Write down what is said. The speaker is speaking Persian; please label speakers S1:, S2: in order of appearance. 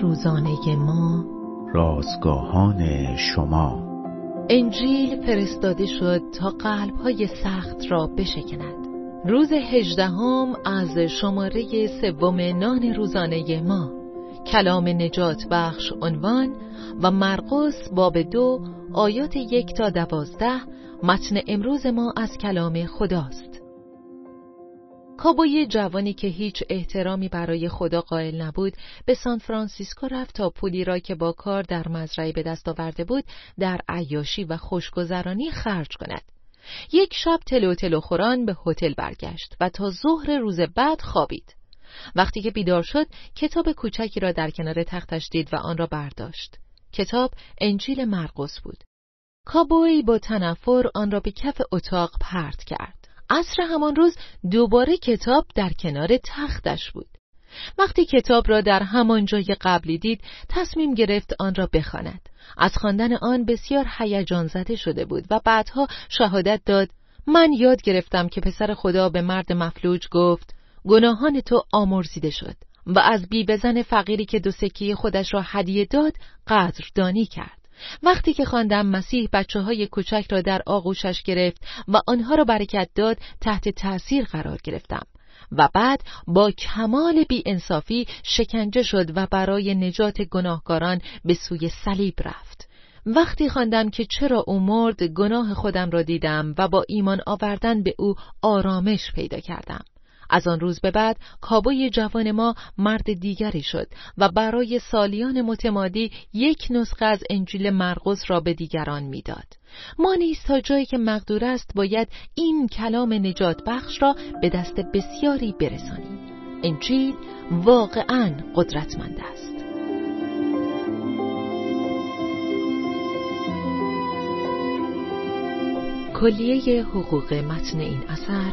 S1: روزانه ما.
S2: رازگاهان شما.
S1: انجیل فرستاده شد تا قلبهای سخت را بشکند. روز هجدهم از شماره سوم نان روزانه ما. کلام نجات بخش عنوان و مرقس باب دو آیات یک تا دوازده متن امروز ما از کلام خداست. کابوی جوانی که هیچ احترامی برای خدا قائل نبود به سان فرانسیسکو رفت تا پولی را که با کار در مزرعه به دست آورده بود در عیاشی و خوشگذرانی خرج کند. یک شب تلو تلو خوران به هتل برگشت و تا ظهر روز بعد خوابید. وقتی که بیدار شد کتاب کوچکی را در کنار تختش دید و آن را برداشت. کتاب انجیل مرقس بود. کابوی با تنفر آن را به کف اتاق پرت کرد. عصر همان روز دوباره کتاب در کنار تختش بود. وقتی کتاب را در همان جای قبلی دید تصمیم گرفت آن را بخواند. از خواندن آن بسیار هیجان زده شده بود و بعدها شهادت داد من یاد گرفتم که پسر خدا به مرد مفلوج گفت گناهان تو آمرزیده شد و از بیبزن فقیری که دو سکه خودش را هدیه داد قدردانی کرد. وقتی که خواندم مسیح بچه های کوچک را در آغوشش گرفت و آنها را برکت داد تحت تأثیر قرار گرفتم. و بعد با کمال انصافی شکنجه شد و برای نجات گناهکاران به سوی صلیب رفت. وقتی خواندم که چرا او مرد گناه خودم را دیدم و با ایمان آوردن به او آرامش پیدا کردم. از آن روز به بعد کابوی جوان ما مرد دیگری شد و برای سالیان متمادی یک نسخه از انجیل مرقس را به دیگران می‌داد. ما نیز تا جایی که مقدور است باید این کلام نجات بخش را به دست بسیاری برسانیم. انجیل واقعا قدرتمند است. کلیه حقوق متن این اثر